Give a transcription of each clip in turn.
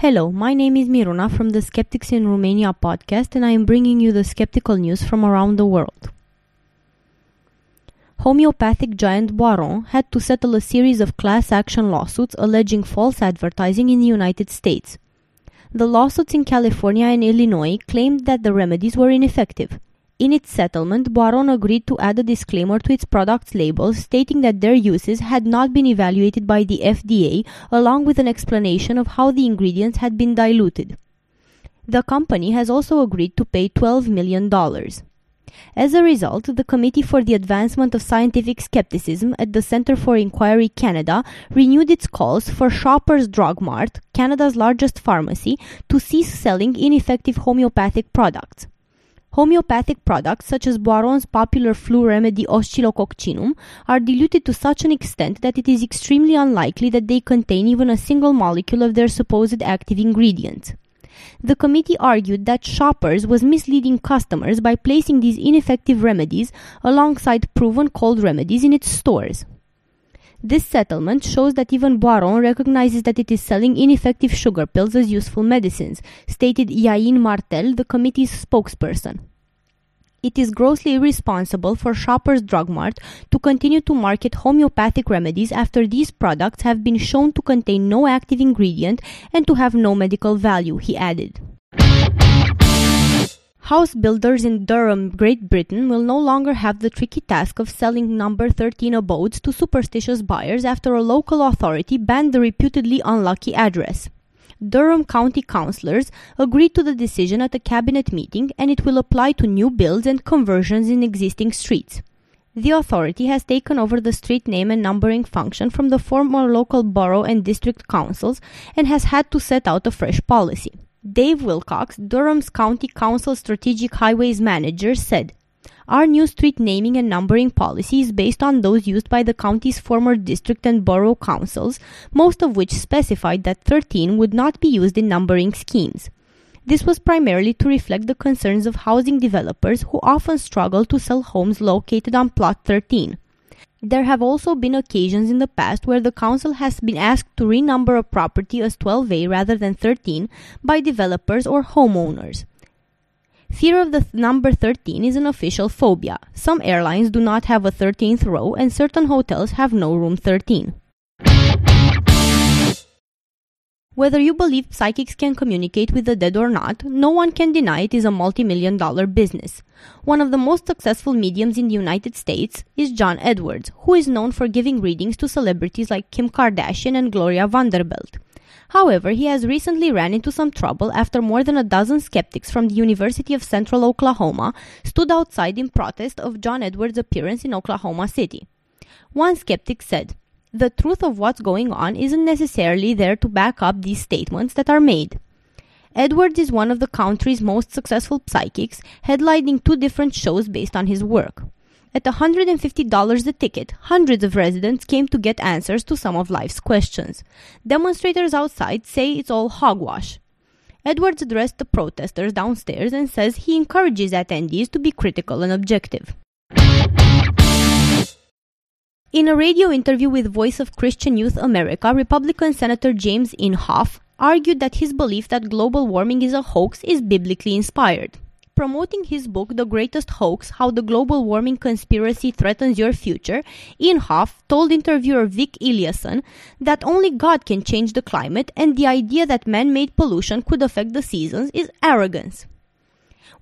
Hello, my name is Miruna from the Skeptics in Romania podcast, and I am bringing you the skeptical news from around the world. Homeopathic giant Boiron had to settle a series of class action lawsuits alleging false advertising in the United States. The lawsuits in California and Illinois claimed that the remedies were ineffective. In its settlement, Boiron agreed to add a disclaimer to its products' labels stating that their uses had not been evaluated by the FDA, along with an explanation of how the ingredients had been diluted. The company has also agreed to pay $12 million. As a result, the Committee for the Advancement of Scientific Skepticism at the Centre for Inquiry Canada renewed its calls for Shoppers Drug Mart, Canada's largest pharmacy, to cease selling ineffective homeopathic products. Homeopathic products, such as Boiron's popular flu remedy Oscillococcinum, are diluted to such an extent that it is extremely unlikely that they contain even a single molecule of their supposed active ingredient. The committee argued that Shoppers was misleading customers by placing these ineffective remedies alongside proven cold remedies in its stores. This settlement shows that even Boiron recognizes that it is selling ineffective sugar pills as useful medicines, stated Iain Martel, the committee's spokesperson. It is grossly irresponsible for Shoppers Drug Mart to continue to market homeopathic remedies after these products have been shown to contain no active ingredient and to have no medical value, he added. House builders in Durham, Great Britain will no longer have the tricky task of selling number 13 abodes to superstitious buyers after a local authority banned the reputedly unlucky address. Durham County councillors agreed to the decision at a cabinet meeting and it will apply to new builds and conversions in existing streets. The authority has taken over the street name and numbering function from the former local borough and district councils and has had to set out a fresh policy. Dave Wilcox, Durham's County Council Strategic Highways Manager, said, Our new street naming and numbering policy is based on those used by the county's former district and borough councils, most of which specified that 13 would not be used in numbering schemes. This was primarily to reflect the concerns of housing developers who often struggle to sell homes located on plot 13. There have also been occasions in the past where the council has been asked to renumber a property as 12A rather than 13 by developers or homeowners. Fear of the th- number 13 is an official phobia. Some airlines do not have a 13th row and certain hotels have no room 13. Whether you believe psychics can communicate with the dead or not, no one can deny it is a multi-million dollar business. One of the most successful mediums in the United States is John Edwards, who is known for giving readings to celebrities like Kim Kardashian and Gloria Vanderbilt. However, he has recently ran into some trouble after more than a dozen skeptics from the University of Central Oklahoma stood outside in protest of John Edwards' appearance in Oklahoma City. One skeptic said, the truth of what's going on isn't necessarily there to back up these statements that are made. Edwards is one of the country's most successful psychics, headlining two different shows based on his work. At $150 a ticket, hundreds of residents came to get answers to some of life's questions. Demonstrators outside say it's all hogwash. Edwards addressed the protesters downstairs and says he encourages attendees to be critical and objective. In a radio interview with Voice of Christian Youth America, Republican Senator James Inhofe argued that his belief that global warming is a hoax is biblically inspired. Promoting his book, The Greatest Hoax How the Global Warming Conspiracy Threatens Your Future, Inhofe told interviewer Vic Eliason that only God can change the climate and the idea that man made pollution could affect the seasons is arrogance.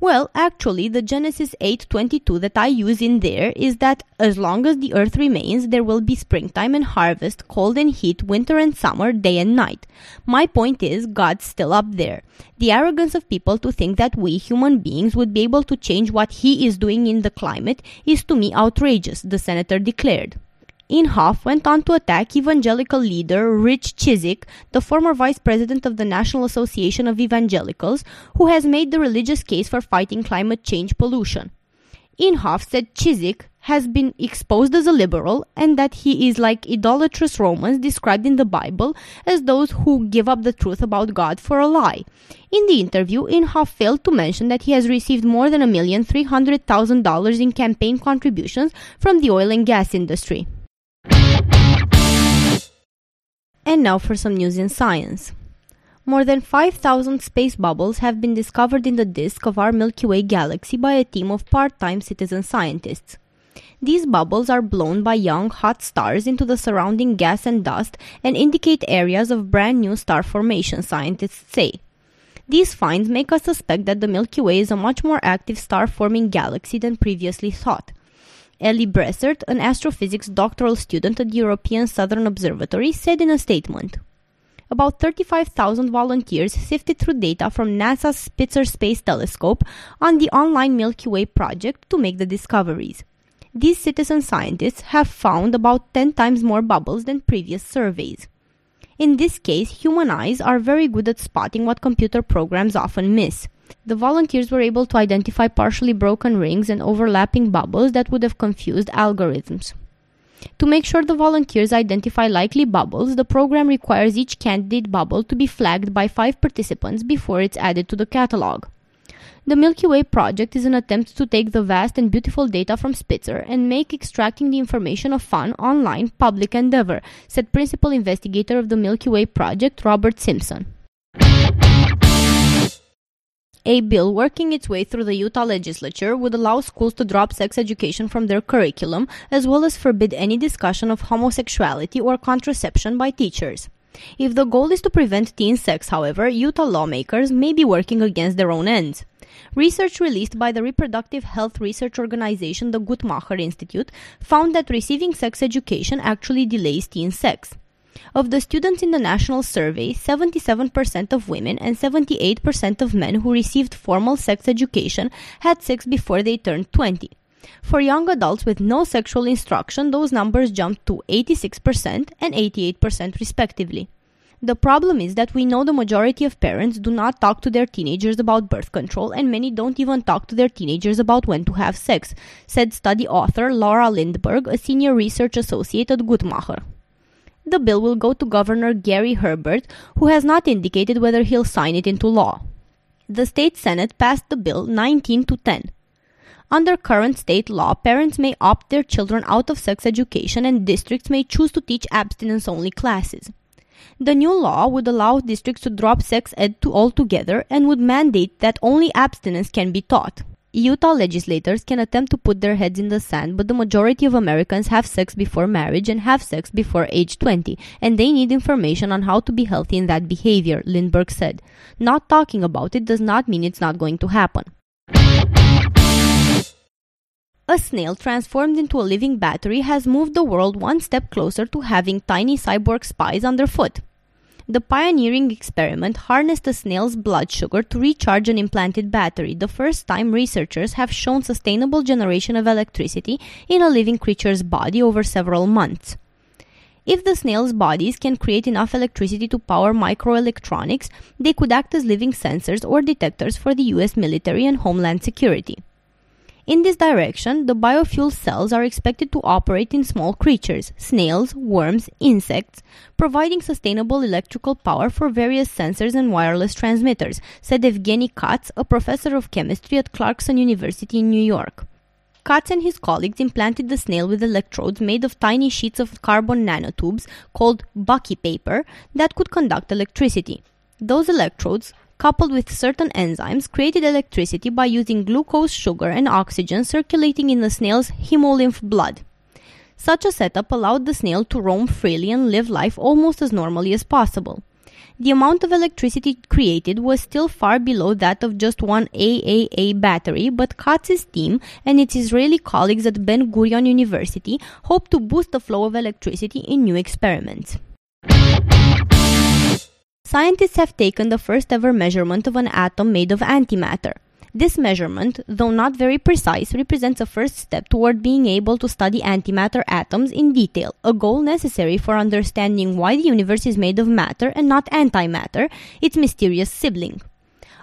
Well, actually, the Genesis 8:22 that I use in there is that as long as the earth remains, there will be springtime and harvest, cold and heat, winter and summer, day and night. My point is, God's still up there. The arrogance of people to think that we human beings would be able to change what he is doing in the climate is to me outrageous, the senator declared. Inhofe went on to attack evangelical leader Rich Cizik, the former vice president of the National Association of Evangelicals, who has made the religious case for fighting climate change pollution. Inhofe said Cizik has been exposed as a liberal and that he is like idolatrous Romans described in the Bible as those who give up the truth about God for a lie. In the interview, Inhofe failed to mention that he has received more than a million three hundred thousand dollars in campaign contributions from the oil and gas industry. And now for some news in science. More than 5,000 space bubbles have been discovered in the disk of our Milky Way galaxy by a team of part time citizen scientists. These bubbles are blown by young, hot stars into the surrounding gas and dust and indicate areas of brand new star formation, scientists say. These finds make us suspect that the Milky Way is a much more active star forming galaxy than previously thought. Ellie Bressert, an astrophysics doctoral student at the European Southern Observatory, said in a statement About 35,000 volunteers sifted through data from NASA's Spitzer Space Telescope on the online Milky Way project to make the discoveries. These citizen scientists have found about 10 times more bubbles than previous surveys. In this case, human eyes are very good at spotting what computer programs often miss. The volunteers were able to identify partially broken rings and overlapping bubbles that would have confused algorithms. To make sure the volunteers identify likely bubbles, the program requires each candidate bubble to be flagged by five participants before it's added to the catalog. The Milky Way project is an attempt to take the vast and beautiful data from Spitzer and make extracting the information a fun, online, public endeavor, said principal investigator of the Milky Way project, Robert Simpson. A bill working its way through the Utah legislature would allow schools to drop sex education from their curriculum, as well as forbid any discussion of homosexuality or contraception by teachers. If the goal is to prevent teen sex, however, Utah lawmakers may be working against their own ends. Research released by the reproductive health research organization, the Guttmacher Institute, found that receiving sex education actually delays teen sex. Of the students in the national survey, 77% of women and 78% of men who received formal sex education had sex before they turned 20. For young adults with no sexual instruction, those numbers jumped to 86% and 88% respectively. The problem is that we know the majority of parents do not talk to their teenagers about birth control, and many don't even talk to their teenagers about when to have sex, said study author Laura Lindberg, a senior research associate at Guttmacher. The bill will go to Governor Gary Herbert, who has not indicated whether he'll sign it into law. The state Senate passed the bill 19 to 10. Under current state law, parents may opt their children out of sex education and districts may choose to teach abstinence only classes. The new law would allow districts to drop sex ed to altogether and would mandate that only abstinence can be taught. Utah legislators can attempt to put their heads in the sand, but the majority of Americans have sex before marriage and have sex before age 20, and they need information on how to be healthy in that behavior, Lindberg said. Not talking about it does not mean it's not going to happen. A snail transformed into a living battery has moved the world one step closer to having tiny cyborg spies underfoot. The pioneering experiment harnessed a snail's blood sugar to recharge an implanted battery, the first time researchers have shown sustainable generation of electricity in a living creature's body over several months. If the snail's bodies can create enough electricity to power microelectronics, they could act as living sensors or detectors for the US military and homeland security. In this direction, the biofuel cells are expected to operate in small creatures, snails, worms, insects, providing sustainable electrical power for various sensors and wireless transmitters, said Evgeny Katz, a professor of chemistry at Clarkson University in New York. Katz and his colleagues implanted the snail with electrodes made of tiny sheets of carbon nanotubes called Bucky paper that could conduct electricity. Those electrodes coupled with certain enzymes, created electricity by using glucose, sugar, and oxygen circulating in the snail's hemolymph blood. Such a setup allowed the snail to roam freely and live life almost as normally as possible. The amount of electricity created was still far below that of just one AAA battery, but Katz's team and its Israeli colleagues at Ben Gurion University hope to boost the flow of electricity in new experiments. Scientists have taken the first ever measurement of an atom made of antimatter. This measurement, though not very precise, represents a first step toward being able to study antimatter atoms in detail, a goal necessary for understanding why the universe is made of matter and not antimatter, its mysterious sibling.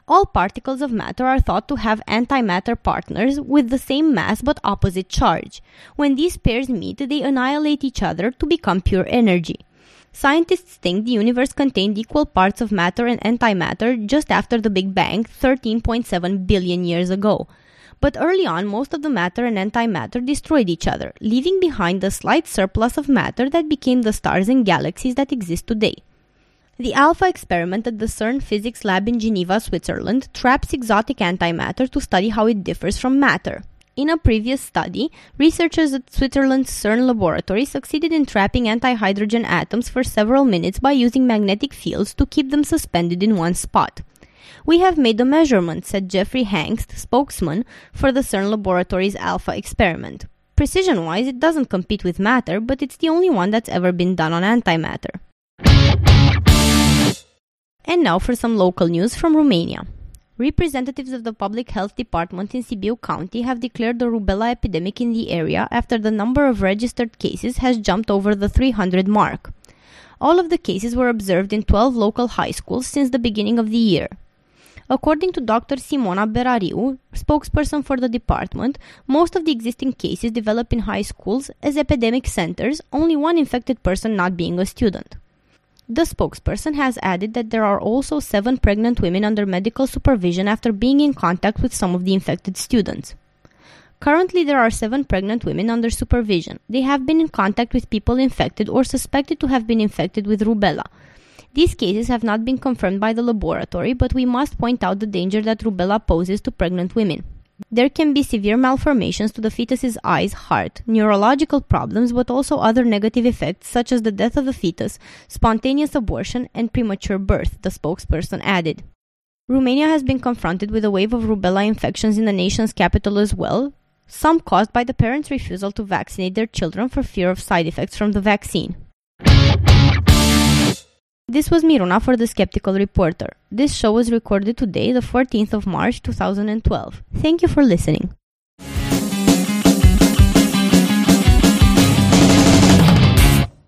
All particles of matter are thought to have antimatter partners with the same mass but opposite charge. When these pairs meet, they annihilate each other to become pure energy. Scientists think the universe contained equal parts of matter and antimatter just after the Big Bang, 13.7 billion years ago. But early on, most of the matter and antimatter destroyed each other, leaving behind a slight surplus of matter that became the stars and galaxies that exist today. The Alpha experiment at the CERN physics lab in Geneva, Switzerland, traps exotic antimatter to study how it differs from matter. In a previous study, researchers at Switzerland's CERN laboratory succeeded in trapping anti-hydrogen atoms for several minutes by using magnetic fields to keep them suspended in one spot. We have made the measurement, said Jeffrey Hangst, spokesman for the CERN laboratory's Alpha experiment. Precision wise, it doesn't compete with matter, but it's the only one that's ever been done on antimatter. And now for some local news from Romania. Representatives of the Public Health Department in Sibiu County have declared the rubella epidemic in the area after the number of registered cases has jumped over the 300 mark. All of the cases were observed in 12 local high schools since the beginning of the year. According to Dr. Simona Berariu, spokesperson for the department, most of the existing cases develop in high schools as epidemic centers, only one infected person not being a student. The spokesperson has added that there are also seven pregnant women under medical supervision after being in contact with some of the infected students. Currently, there are seven pregnant women under supervision. They have been in contact with people infected or suspected to have been infected with rubella. These cases have not been confirmed by the laboratory, but we must point out the danger that rubella poses to pregnant women. There can be severe malformations to the fetus's eyes, heart, neurological problems, but also other negative effects such as the death of the fetus, spontaneous abortion, and premature birth, the spokesperson added. Romania has been confronted with a wave of rubella infections in the nation's capital as well, some caused by the parents' refusal to vaccinate their children for fear of side effects from the vaccine. This was Miruna for The Skeptical Reporter. This show was recorded today, the 14th of March 2012. Thank you for listening.